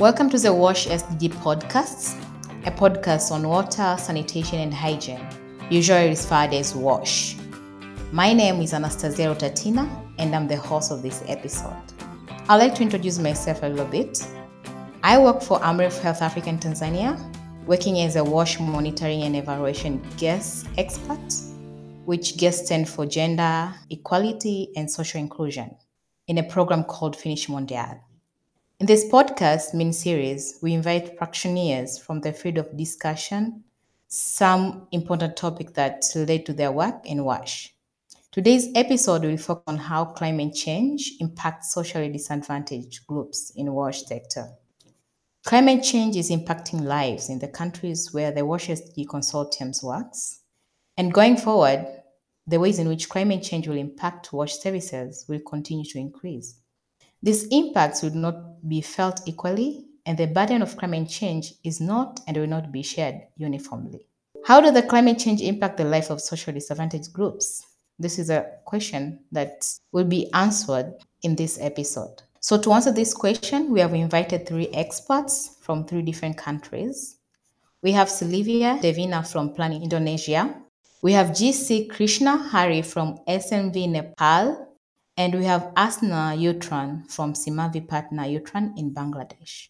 Welcome to the Wash SDG podcast, a podcast on water, sanitation, and hygiene, usually referred as WASH. My name is Anastasia Rotatina, and I'm the host of this episode. I'd like to introduce myself a little bit. I work for Amref Health Africa in Tanzania, working as a WASH monitoring and evaluation guest expert, which guest stand for gender, equality, and social inclusion in a program called Finish Mondial. In this podcast mini series, we invite practitioners from the field of discussion some important topics that relate to their work in WASH. Today's episode will focus on how climate change impacts socially disadvantaged groups in WASH sector. Climate change is impacting lives in the countries where the WASH SDG consortiums works. And going forward, the ways in which climate change will impact WASH services will continue to increase. These impacts would not be felt equally, and the burden of climate change is not and will not be shared uniformly. How does the climate change impact the life of socially disadvantaged groups? This is a question that will be answered in this episode. So, to answer this question, we have invited three experts from three different countries. We have Sylvia Devina from Planning Indonesia. We have GC Krishna Hari from SNV Nepal. And we have Asna Yutran from Simavi Partner Uttoron in Bangladesh.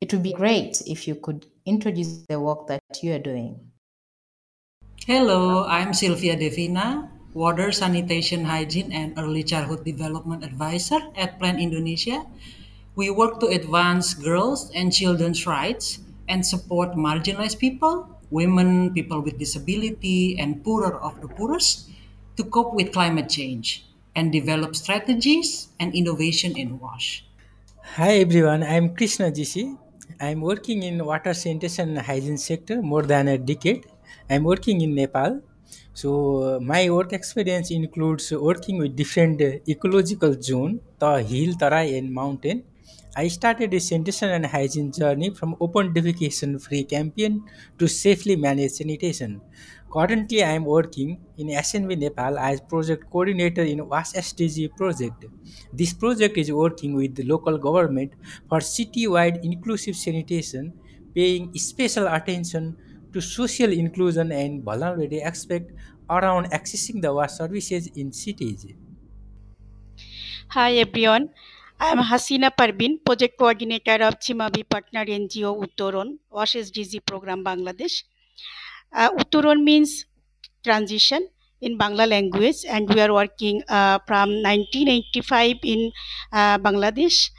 It would be great if you could introduce the work that you are doing. Hello, I'm Sylvia Devina, Water Sanitation Hygiene and Early Childhood Development Advisor at Plan Indonesia. We work to advance girls and children's rights and support marginalized people, women, people with disability, and poorer of the poorest to cope with climate change and develop strategies and innovation in WASH. Hi everyone, I'm Krishna GC. I'm working in water sanitation and hygiene sector more than a decade. I'm working in Nepal. So my work experience includes working with different ecological zone, the hill, tarai and mountain. I started a sanitation and hygiene journey from open defecation free campaign to safely manage sanitation. Currently, I am working in SNV Nepal as project coordinator in SDG project. This project is working with the local government for city-wide inclusive sanitation, paying special attention to social inclusion and vulnerability aspect around accessing the WASH services in cities. Hi everyone, I am Hasina Parvin, Project Coordinator of Simavi Partner NGO Uttoron, WASH SDG Program Bangladesh. Uh, Uttoron means transition in Bangla language and we are working uh, from 1985 in uh, Bangladesh.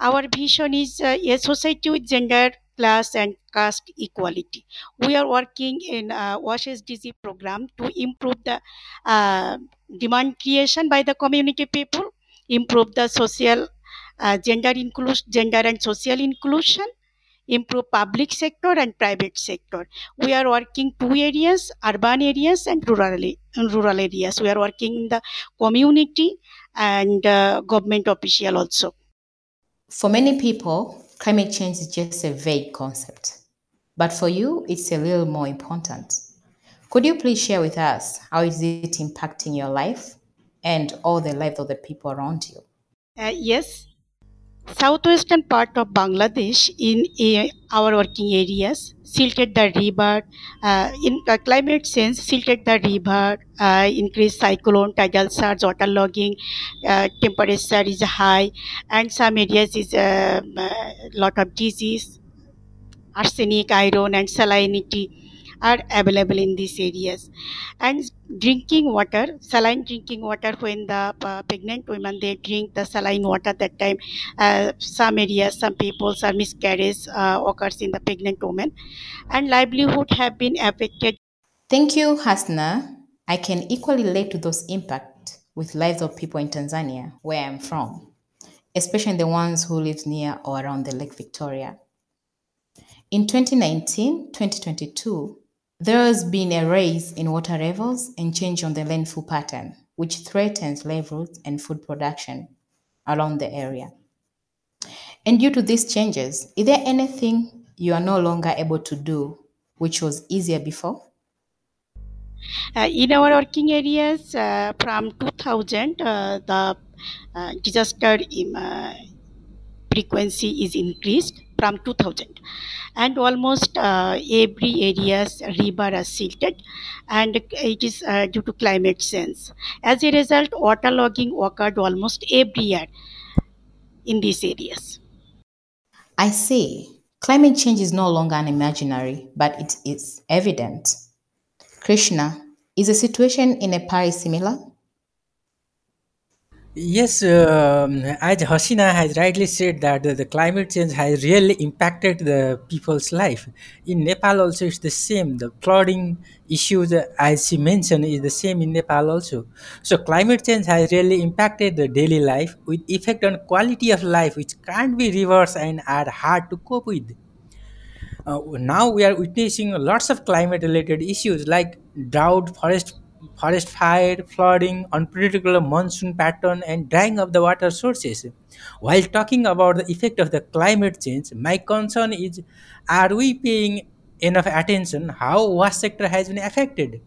Our vision is a society with gender, class and caste equality. We are working in uh, SDG program to improve the uh, demand creation by the community people, improve the social uh, gender inclusion, gender and social inclusion, improve public sector and private sector. We are working two areas, urban areas and rural, rural areas. We are working in the community and uh, government official also. For many people, climate change is just a vague concept, but for you, it's a little more important. Could you please share with us how is it impacting your life and all the lives of the people around you? Uh, yes, southwestern part of Bangladesh in uh, our working areas silted the river uh, in uh, climate sense silted the river uh, increased cyclone tidal surge waterlogging uh, temperature is high and some areas is a uh, lot of disease arsenic iron and salinity are available in these areas and drinking water saline drinking water when the uh, pregnant women they drink the saline water that time uh, some areas some people some miscarriage uh, occurs in the pregnant woman and livelihood have been affected Thank you, Hasna. I can equally relate to those impacts with lives of people in Tanzania, where I'm from, especially the ones who live near or around the Lake Victoria. In 2019 2022, there has been a rise in water levels and change on the rainfall pattern, which threatens livelihoods and food production around the area. And due to these changes, is there anything you are no longer able to do which was easier before? Uh, in our working areas uh, from 2000 uh, the uh, disaster im- uh, frequency is increased from 2000 and almost uh, every areas river are silted and it is uh, due to climate change as a result water logging occurred almost every year in these areas I see. Climate change is no longer an imaginary, but it is evident. Krishna, is the situation in Nepal similar? Yes, um, as Hasina has rightly said that the, climate change has really impacted the people's life. In Nepal also it's the same. The flooding issues, as she mentioned, is the same in Nepal also. So climate change has really impacted the daily life with effect on quality of life, which can't be reversed and are hard to cope with. Uh, now we are witnessing lots of climate related issues like drought forest forest fire flooding unpredictable monsoon pattern and drying of the water sources. While talking about the effect of the climate change my concern is are we paying enough attention how wash sector has been affected?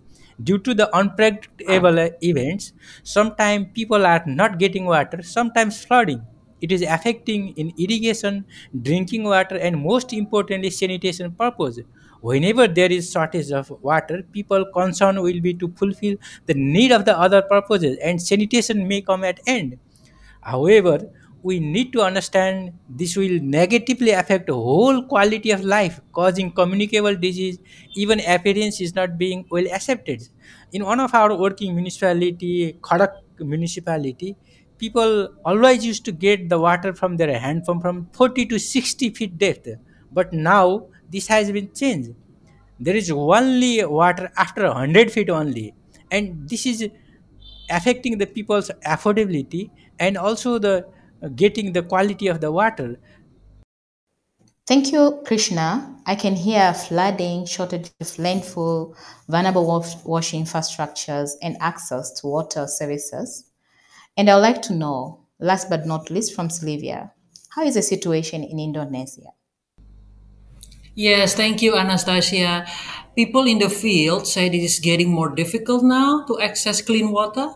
Due to the unpredictable events sometimes people are not getting water sometimes flooding. It is affecting in irrigation, drinking water, and most importantly, sanitation purpose. Whenever there is shortage of water, people concern will be to fulfill the need of the other purposes, and sanitation may come at end. However, we need to understand this will negatively affect whole quality of life, causing communicable disease. Even appearance is not being well accepted. In one of our working municipality, Khadak municipality, people always used to get the water from their hand pump from 40 to 60 feet depth. But now this has been changed there is only water after 100 feet only and this is affecting the people's affordability and also the uh, getting the quality of the water Thank you, Krishna. I can hear flooding, shortage of landfill, vulnerable wash, wash infrastructures, and access to water services. And I would like to know, last but not least, from Sylvia, how is the situation in Indonesia? Yes, thank you, Anastasia. People in the field say it is getting more difficult now to access clean water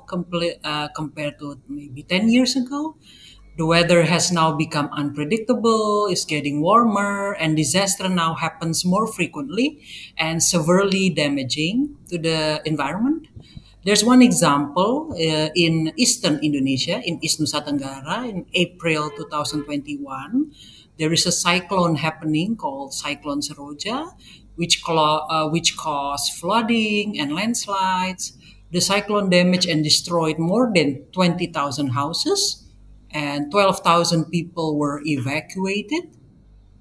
uh, compared to maybe 10 years ago. The weather has now become unpredictable, it's getting warmer, and disaster now happens more frequently and severely damaging to the environment. There's one example uh, in eastern Indonesia, in East Nusa Tenggara, in April 2021. There is a cyclone happening called Cyclone Seroja, which, clo- uh, which caused flooding and landslides. The cyclone damaged and destroyed more than 20,000 houses, and 12,000 people were evacuated.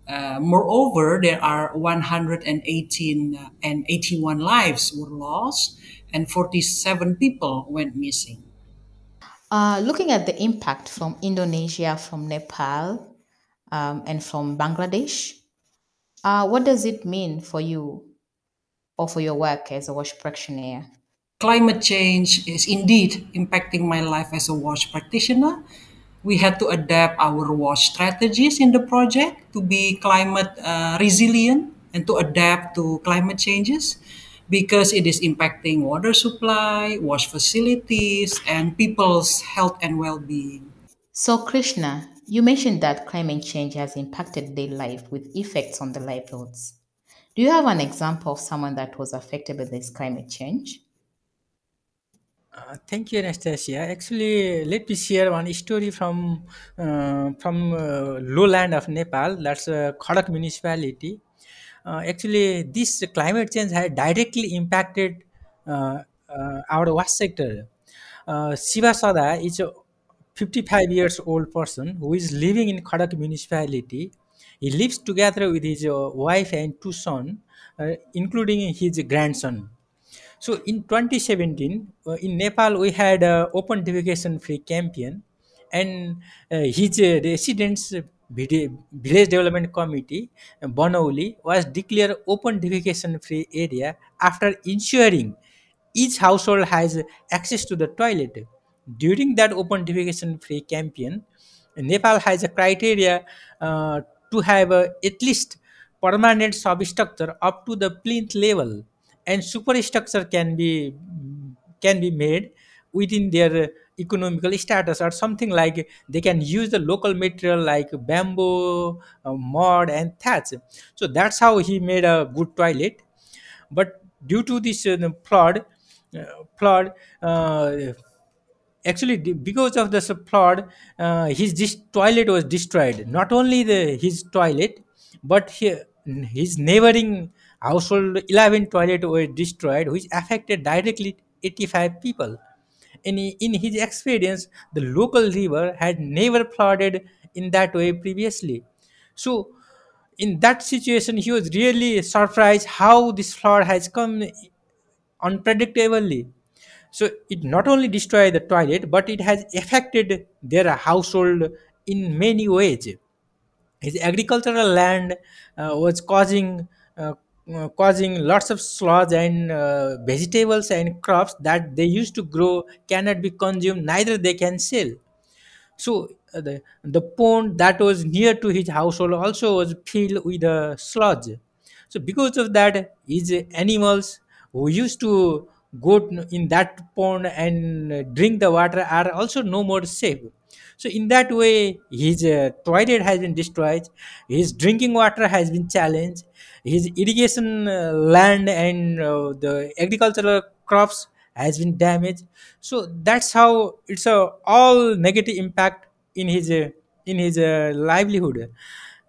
Uh, moreover, there are 118 uh, and 81 lives were lost, and 47 people went missing. Uh, looking at the impact from Indonesia, from Nepal, um, and from Bangladesh, uh, what does it mean for you or for your work as a wash practitioner? Climate change is indeed impacting my life as a wash practitioner. We had to adapt our wash strategies in the project to be climate uh, resilient and to adapt to climate changes because it is impacting water supply, wash facilities, and people's health and well being. So, Krishna, you mentioned that climate change has impacted their life with effects on the livelihoods. Do you have an example of someone that was affected by this climate change? Uh, thank you, Anastasia. Actually, let me share one story from uh, from uh, lowland of Nepal. That's uh, Khadak municipality. Uh, actually, this climate change has directly impacted uh, uh, our wash sector. Uh, Shiva Sada is 55 years old person who is living in Khadak municipality. He lives together with his uh, wife and two sons, uh, including his grandson. So in 2017, uh, in Nepal, we had a open defecation free campaign, and uh, his uh, residents uh, village development committee, uh, Banauli, was declared open defecation free area after ensuring each household has access to the toilet. During that open defecation free campaign, Nepal has a criteria uh, to have uh, at least permanent substructure up to the plinth level and superstructure can be can be made within their economical status or something like they can use the local material like bamboo uh, mud and thatch. So that's how he made a good toilet. But due to this uh, flood uh, flood uh, actually because of this flood uh, his toilet was destroyed. Not only the his toilet but he, his neighboring household 11 toilet were destroyed which affected directly 85 people. In, in his experience the local river had never flooded in that way previously. So in that situation he was really surprised how this flood has come unpredictably so it not only destroyed the toilet but it has affected their household in many ways his agricultural land uh, was causing uh, uh, causing lots of sludge and uh, vegetables and crops that they used to grow cannot be consumed neither they can sell so uh, the, the pond that was near to his household also was filled with uh, sludge. So because of that, his animals who used to go in that pond and drink the water are also no more safe. So in that way, his uh, toilet has been destroyed, his drinking water has been challenged, his irrigation uh, land and uh, the agricultural crops has been damaged so that's how it's a all negative impact in his uh, in his uh, livelihood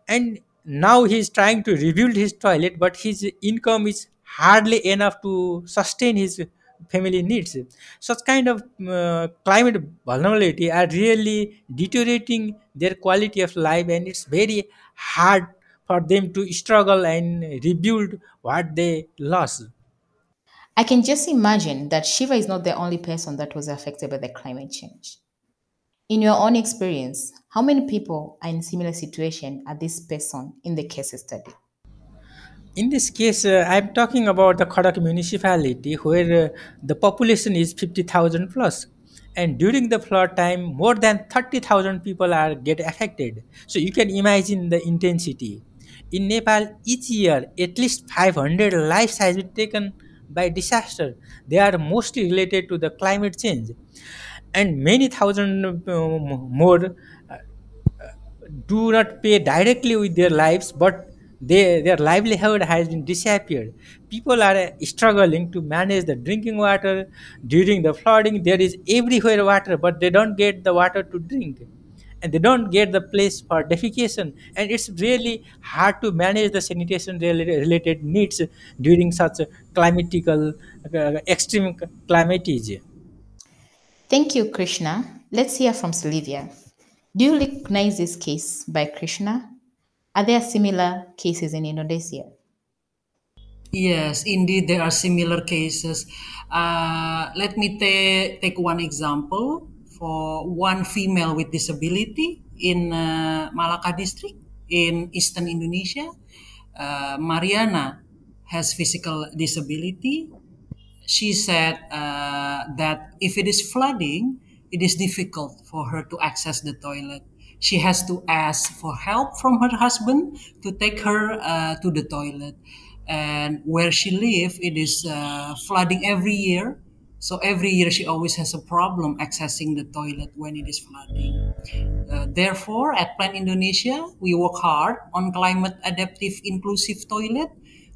and now he's trying to rebuild his toilet but his income is hardly enough to sustain his family needs such kind of uh, climate vulnerability are really deteriorating their quality of life and it's very hard for them to struggle and rebuild what they lost I can just imagine that Shiva is not the only person that was affected by the climate change. In your own experience, how many people are in similar situation as this person in the case study? In this case, uh, I'm talking about the Khadak municipality where uh, the population is 50,000 plus. And during the flood time, more than 30,000 people are get affected. So you can imagine the intensity. In Nepal, each year, at least 500 lives has been taken by disaster. They are mostly related to the climate change. And many thousand uh, more uh, do not pay directly with their lives but they, their livelihood has been disappeared people are uh, struggling to manage the drinking water during the flooding there is everywhere water but they don't get the water to drink and they don't get the place for defecation and it's really hard to manage the sanitation-related needs during such climatical uh, extreme climatage Thank you, Krishna. Let's hear from Sylvia. Do you recognize this case by Krishna? Are there similar cases in Indonesia? Yes, indeed, there are similar cases. Uh, let me ta- take one example for one female with disability in uh, Malaka district in eastern Indonesia. Uh, Mariana has physical disability. She said uh, that if it is flooding, it is difficult for her to access the toilet. She has to ask for help from her husband to take her uh, to the toilet. And where she lives, it is uh, flooding every year. So every year she always has a problem accessing the toilet when it is flooding. Uh, therefore, at Plan Indonesia, we work hard on climate adaptive inclusive toilet.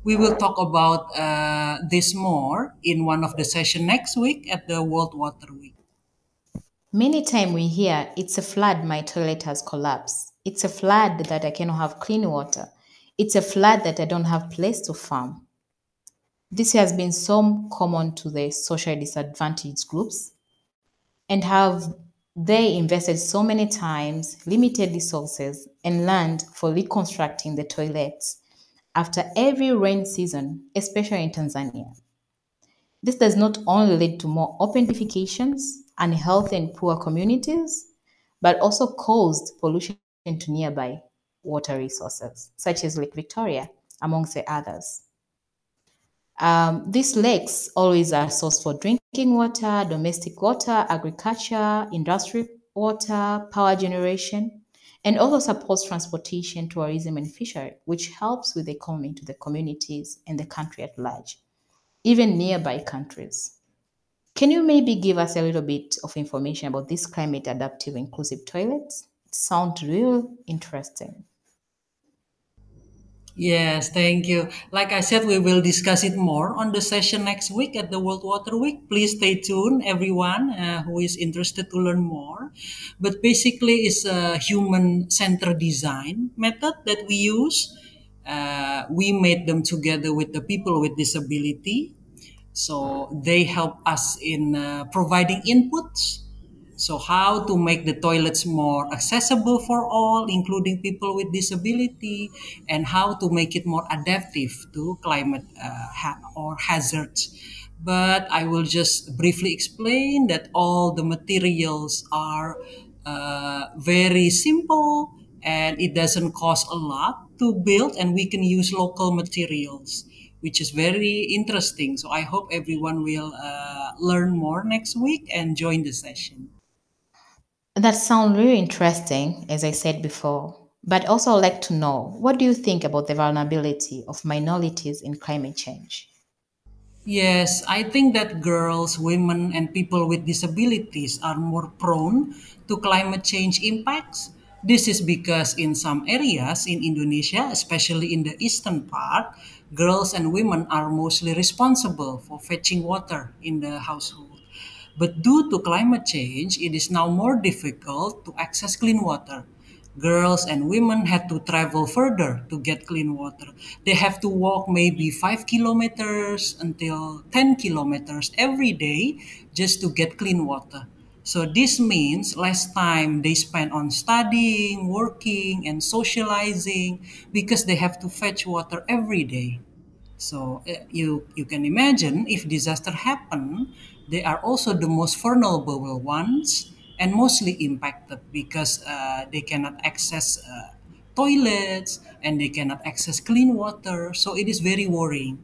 We will talk about uh, this more in one of the session next week at the World Water Week. Many times we hear it's a flood, my toilet has collapsed. It's a flood that I cannot have clean water. It's a flood that I don't have place to farm. This has been so common to the social disadvantaged groups and have they invested so many times, limited resources, and land for reconstructing the toilets after every rain season, especially in Tanzania. This does not only lead to more open defecations, unhealthy and poor communities, but also caused pollution to nearby water resources, such as Lake Victoria, amongst the others. Um, these lakes always are a source for drinking water, domestic water, agriculture, industrial water, power generation, and also supports transportation, tourism, and fishery, which helps with the economy to the communities and the country at large, even nearby countries. Can you maybe give us a little bit of information about this climate adaptive inclusive toilets? It sounds real interesting. Yes, thank you. Like I said, we will discuss it more on the session next week at the World Water Week. Please stay tuned, everyone uh, who is interested to learn more. But basically, it's a human centered design method that we use. Uh, we made them together with the people with disability. So they help us in uh, providing inputs so, how to make the toilets more accessible for all, including people with disability, and how to make it more adaptive to climate uh, ha- or hazards. But I will just briefly explain that all the materials are uh, very simple and it doesn't cost a lot to build, and we can use local materials which is very interesting. So I hope everyone will uh, learn more next week and join the session. That sounds really interesting, as I said before. But also, I'd like to know what do you think about the vulnerability of minorities in climate change? Yes, I think that girls, women, and people with disabilities are more prone to climate change impacts. This is because in some areas in Indonesia, especially in the eastern part, girls and women are mostly responsible for fetching water in the household. But due to climate change, it is now more difficult to access clean water. Girls and women had to travel further to get clean water. They have to walk maybe 5 kilometers until 10 kilometers every day just to get clean water. So this means less time they spend on studying, working, and socializing because they have to fetch water every day. So uh, you you can imagine if disaster happen, they are also the most vulnerable ones and mostly impacted because uh, they cannot access uh, toilets and they cannot access clean water. So it is very worrying.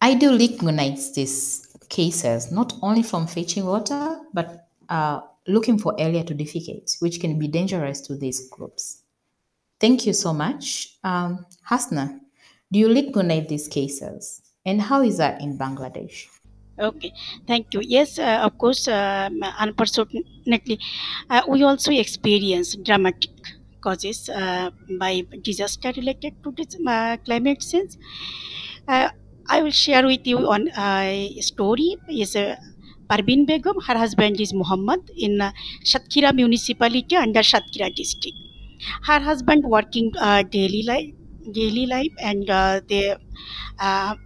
I do recognize these cases not only from fetching water but uh, looking for earlier to defecate, which can be dangerous to these groups. Thank you so much. Um, Hasna, do you recognize these cases? And how is that in Bangladesh? Okay, thank you. Yes, uh, of course, um, unfortunately, uh, we also experience dramatic causes uh, by disaster related to this uh, climate change. Uh, I will share with you on a story. Is uh, Parveen Begum, her husband is Muhammad in uh, Satkhira municipality under Satkhira district. Her husband working uh, daily life, daily life, and uh, they uh,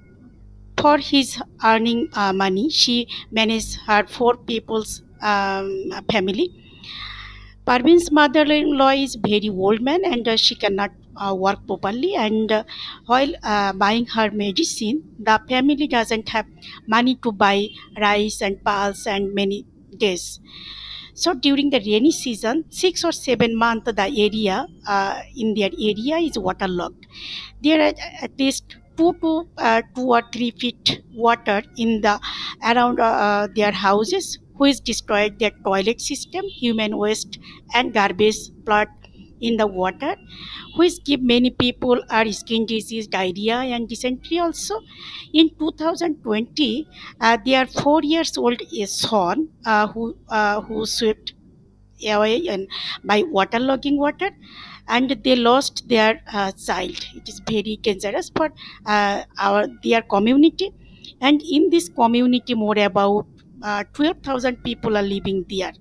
for his earning uh, money, she managed her four people's um, family. Parvin's mother-in-law is very old man and uh, she cannot uh, work properly. And uh, while uh, buying her medicine, the family doesn't have money to buy rice and pulse and many days. So during the rainy season, six or seven months, the area uh, in their area is waterlogged. There are at least two to uh, two or three feet water in the around uh, their houses, which destroyed their toilet system, human waste, and garbage plot in the water, which give many people are skin disease, diarrhea, and dysentery also. In 2020, uh, their four years old son uh, who uh, who swept away and by waterlogging water and they lost their uh, child it is very dangerous for uh, our their community and in this community more about uh, 12000 people are living there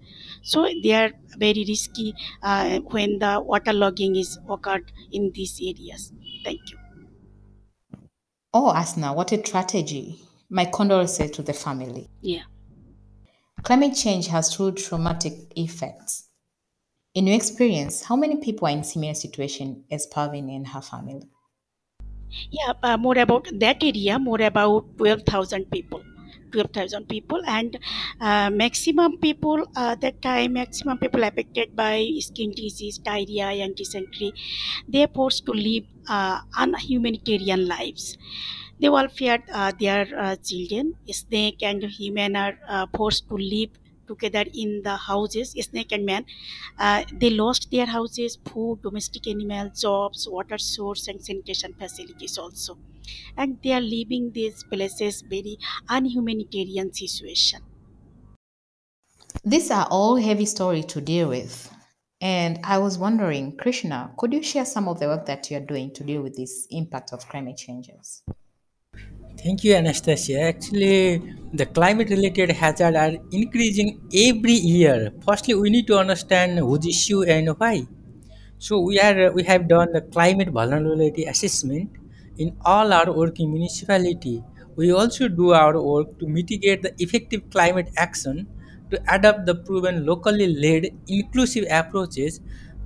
so they are very risky uh, when the waterlogging is occurred in these areas thank you Oh, Asna, what a tragedy. My condolences to the family. yeah Climate change has truly traumatic effects. In your experience, how many people are in similar situation as Parveen and her family? Yeah, uh, more about that area, more about 12,000 people. 12,000 people and uh, maximum people uh, that time maximum people affected by skin disease diarrhea and dysentery. They are forced to live uh, unhumanitarian lives. They all feared uh, their uh, children. Snake and human are uh, forced to live together in the houses snake and man uh, they lost their houses food domestic animals, jobs water source and sanitation facilities also and they are leaving these places very unhumanitarian situation These are all heavy stories to deal with. And I was wondering, Krishna, could you share some of the work that you're doing to deal with this impact of climate changes? Thank you, Anastasia. Actually, the climate related hazards are increasing every year. Firstly, we need to understand whose issue and why. So we are we have done the climate vulnerability assessment in all our working municipality. We also do our work to mitigate the effective climate action to adopt the proven locally led inclusive approaches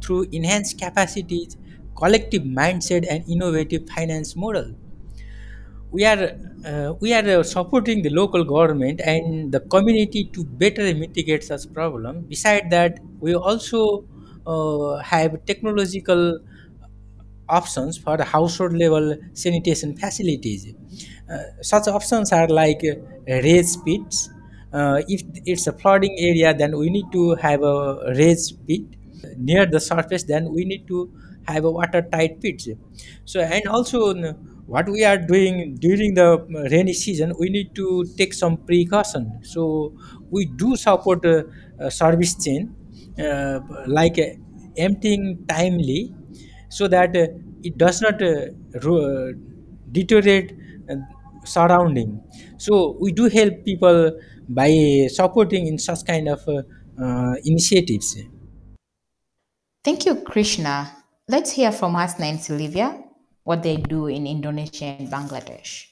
through enhanced capacities, collective mindset and innovative finance model we are uh, we are uh, supporting the local government and the community to better mitigate such problem. Beside that we also uh, have technological options for household level sanitation facilities. Uh, such options are like uh, raised pits. Uh, if it's a flooding area then we need to have a raised pit. Near the surface then we need to have a watertight pits. So and also what we are doing during the rainy season we need to take some precaution. So we do support uh, uh, service chain uh, like uh, emptying timely so that uh, it does not uh, uh, deteriorate uh, surrounding. So we do help people by supporting in such kind of uh, uh, initiatives. Thank you, Krishna. Let's hear from Hasna and Sylvia what they do in Indonesia and Bangladesh.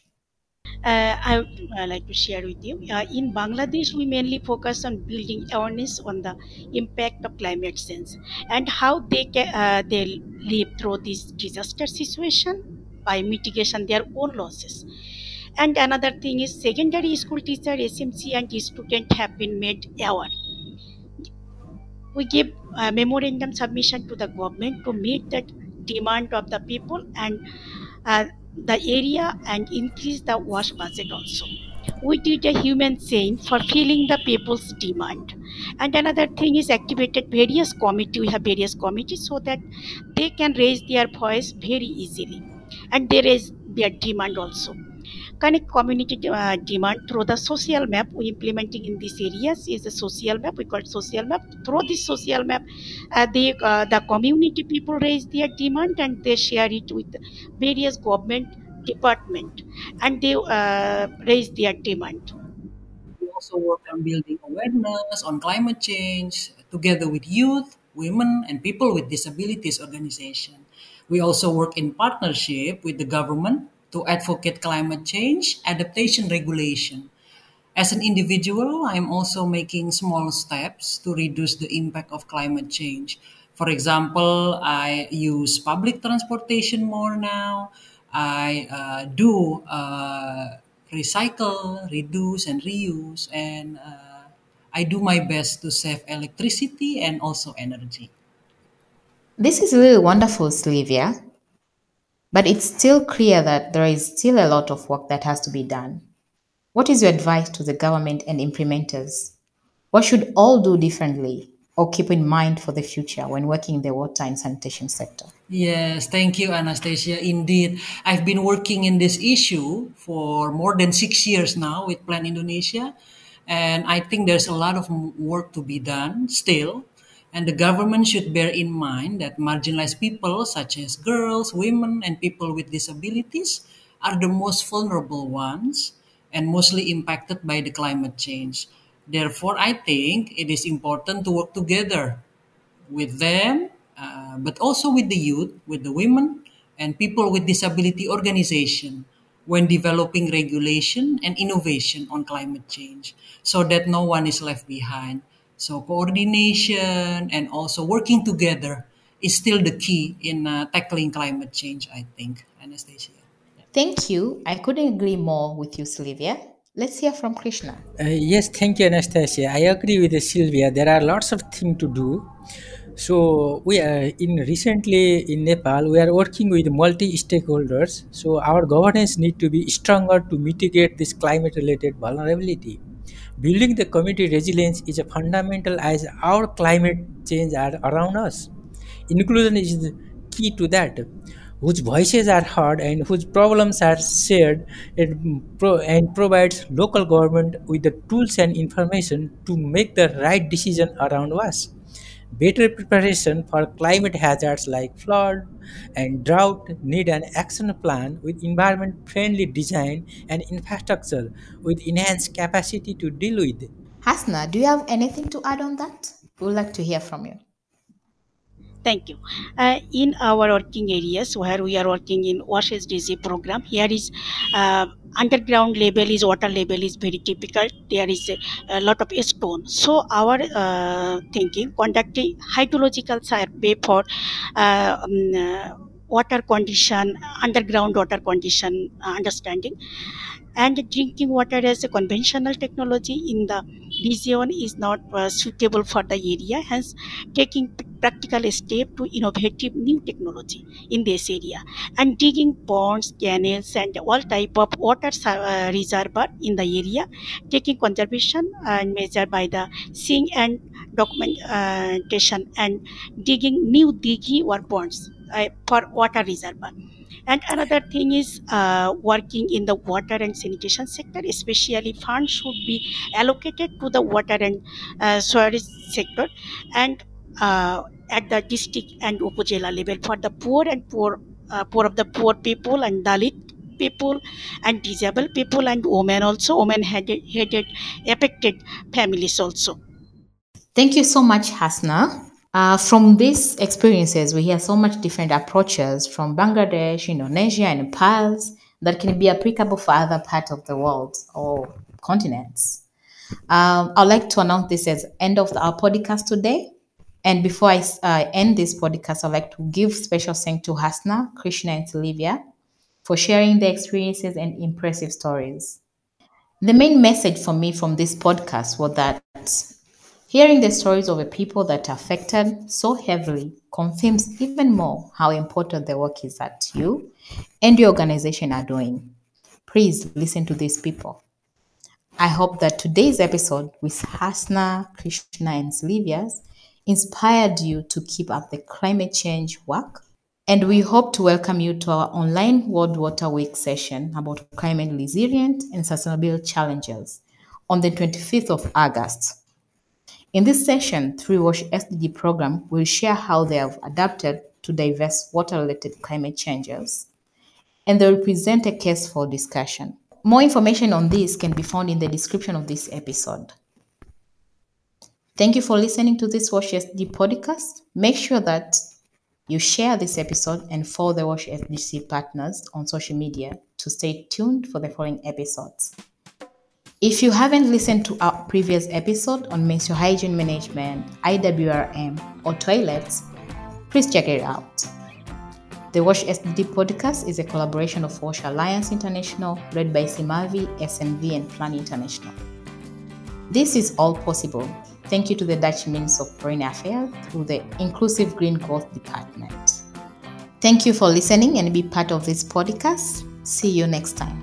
Uh, I would uh, like to share with you. Uh, in Bangladesh, we mainly focus on building awareness on the impact of climate change and how they uh, they live through this disaster situation by mitigation their own losses. And another thing is secondary school teacher, SMC, and student have been made aware. We give a memorandum submission to the government to meet the demand of the people and uh, the area and increase the wash budget also. We did a human chain for filling the people's demand. And another thing is activated various committee. We have various committees so that they can raise their voice very easily. And there is their demand also connect community uh, demand through the social map we implementing in these areas is a social map we call it social map. Through this social map uh, they uh, the community people raise their demand and they share it with various government department and they uh, raise their demand. We also work on building awareness on climate change together with youth, women, and people with disabilities organization. We also work in partnership with the government to advocate climate change adaptation regulation. As an individual, I'm also making small steps to reduce the impact of climate change. For example, I use public transportation more now. I uh, do uh, recycle, reduce, and reuse, and uh, I do my best to save electricity and also energy. This is really wonderful, Sylvia, but it's still clear that there is still a lot of work that has to be done. What is your advice to the government and implementers? What should all do differently or keep in mind for the future when working in the water and sanitation sector? Yes, thank you, Anastasia. Indeed, I've been working in this issue for more than six years now with Plan Indonesia, and I think there's a lot of work to be done still. And the government should bear in mind that marginalized people, such as girls, women, and people with disabilities, are the most vulnerable ones and mostly impacted by the climate change. Therefore, I think it is important to work together with them, uh, but also with the youth, with the women, and people with disability organization when developing regulation and innovation on climate change so that no one is left behind. So coordination and also working together is still the key in uh, tackling climate change, I think, Anastasia. Thank you. I couldn't agree more with you, Sylvia. Let's hear from Krishna. Uh, yes, thank you, Anastasia. I agree with Sylvia. There are lots of things to do. So we are in recently in Nepal. We are working with multi stakeholders. So our governance need to be stronger to mitigate this climate related vulnerability. Building the community resilience is a fundamental as our climate change are around us. Inclusion is the key to that. whose voices are heard and whose problems are shared and, pro- and provides local government with the tools and information to make the right decision around us. Better preparation for climate hazards like flood and drought need an action plan with environment friendly design and infrastructure with enhanced capacity to deal with. Hasna, do you have anything to add on that? We would like to hear from you. Thank you. Uh, in our working areas where we are working in WASH SDG program, here is uh, underground level is water level is very typical. There is a, a lot of stone. So our uh, thinking conducting hydrological survey for uh, um, uh, water condition, underground water condition uh, understanding. And drinking water as a conventional technology in the region is not uh, suitable for the area hence taking practical step to innovative new technology in this area. And digging ponds canals and all type of water uh, reservoir in the area taking conservation and measure by the seeing and documentation and digging new digi or ponds for water reserve. and another thing is uh, working in the water and sanitation sector, especially funds should be allocated to the water and uh, sector and uh, at the district and upazila level for the poor and poor, uh, poor of the poor people and Dalit people and disabled people and women also, women headed, headed affected families also. Thank you so much, Hasna. Uh, from these experiences, we hear so much different approaches from Bangladesh, Indonesia, and Nepal that can be applicable for other parts of the world or continents. Um, I'd like to announce this as end of our podcast today. And before I uh, end this podcast, I'd like to give special thanks to Hasna, Krishna, and Sylvia for sharing their experiences and impressive stories. The main message for me from this podcast was that hearing the stories of the people that are affected so heavily confirms even more how important the work is that you and your organization are doing. Please listen to these people. I hope that today's episode with Hasna, Krishna, and Sylvia's inspired you to keep up the climate change work. And we hope to welcome you to our online World Water Week session about climate resilient and sustainable challenges on the 25th of August. In this session, Three Wash SDG program will share how they have adapted to diverse water-related climate changes, and they will present a case for discussion. More information on this can be found in the description of this episode. Thank you for listening to this Wash SDG podcast. Make sure that you share this episode and follow the Wash SDG partners on social media to stay tuned for the following episodes. If you haven't listened to our previous episode on menstrual hygiene management, IWRM, or toilets, please check it out. The Wash SDG podcast is a collaboration of Wash Alliance International, led by Simavi, SNV, and Plan International. This is all possible thank you to the Dutch Minister of Foreign Affairs through the Inclusive Green Growth Department. Thank you for listening and be part of this podcast. See you next time.